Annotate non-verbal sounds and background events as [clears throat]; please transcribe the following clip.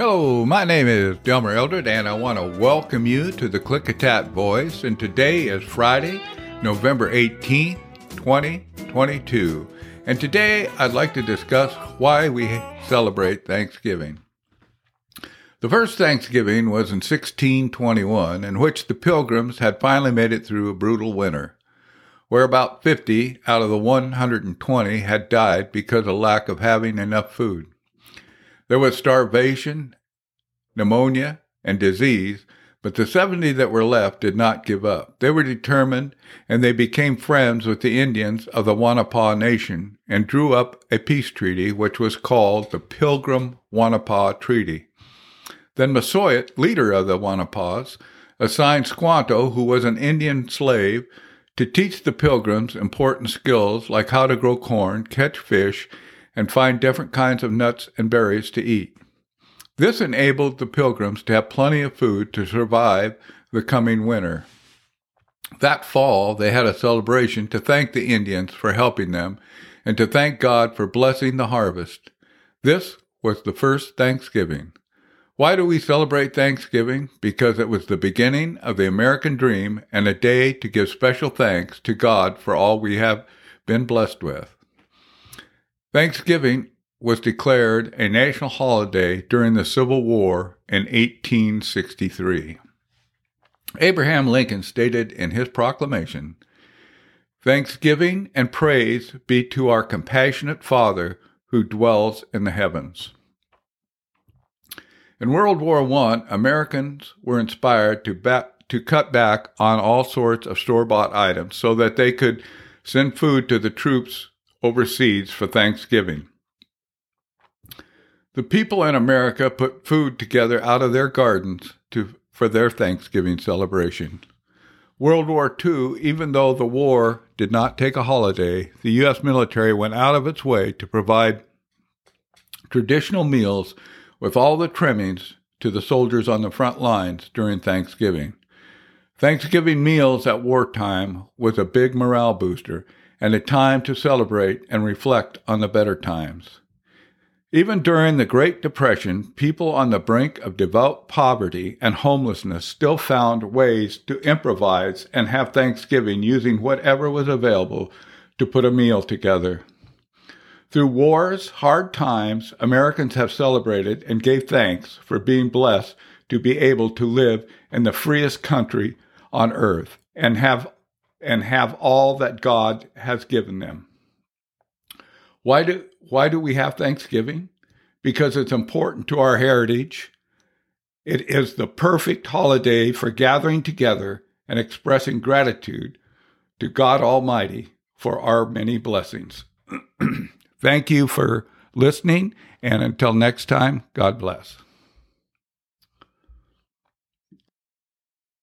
Hello, my name is Delmer Eldred, and I want to welcome you to the Klickitat Voice. And today is Friday, November 18th, 2022. And today I'd like to discuss why we celebrate Thanksgiving. The first Thanksgiving was in 1621, in which the Pilgrims had finally made it through a brutal winter, where about 50 out of the 120 had died because of lack of having enough food. There was starvation, pneumonia, and disease, but the 70 that were left did not give up. They were determined and they became friends with the Indians of the Wanapaw Nation and drew up a peace treaty which was called the Pilgrim Wanapaw Treaty. Then Massasoit, leader of the Wanapaws, assigned Squanto, who was an Indian slave, to teach the pilgrims important skills like how to grow corn, catch fish, and find different kinds of nuts and berries to eat. This enabled the pilgrims to have plenty of food to survive the coming winter. That fall, they had a celebration to thank the Indians for helping them and to thank God for blessing the harvest. This was the first Thanksgiving. Why do we celebrate Thanksgiving? Because it was the beginning of the American dream and a day to give special thanks to God for all we have been blessed with. Thanksgiving was declared a national holiday during the Civil War in 1863. Abraham Lincoln stated in his proclamation Thanksgiving and praise be to our compassionate Father who dwells in the heavens. In World War I, Americans were inspired to, to cut back on all sorts of store bought items so that they could send food to the troops overseas for Thanksgiving. The people in America put food together out of their gardens to, for their Thanksgiving celebration. World War II, even though the war did not take a holiday, the U.S. military went out of its way to provide traditional meals with all the trimmings to the soldiers on the front lines during Thanksgiving. Thanksgiving meals at wartime was a big morale booster and a time to celebrate and reflect on the better times. Even during the Great Depression, people on the brink of devout poverty and homelessness still found ways to improvise and have Thanksgiving using whatever was available to put a meal together. Through wars, hard times, Americans have celebrated and gave thanks for being blessed to be able to live in the freest country on earth and have and have all that God has given them. Why do, why do we have Thanksgiving? Because it's important to our heritage. It is the perfect holiday for gathering together and expressing gratitude to God Almighty for our many blessings. [clears throat] Thank you for listening, and until next time, God bless.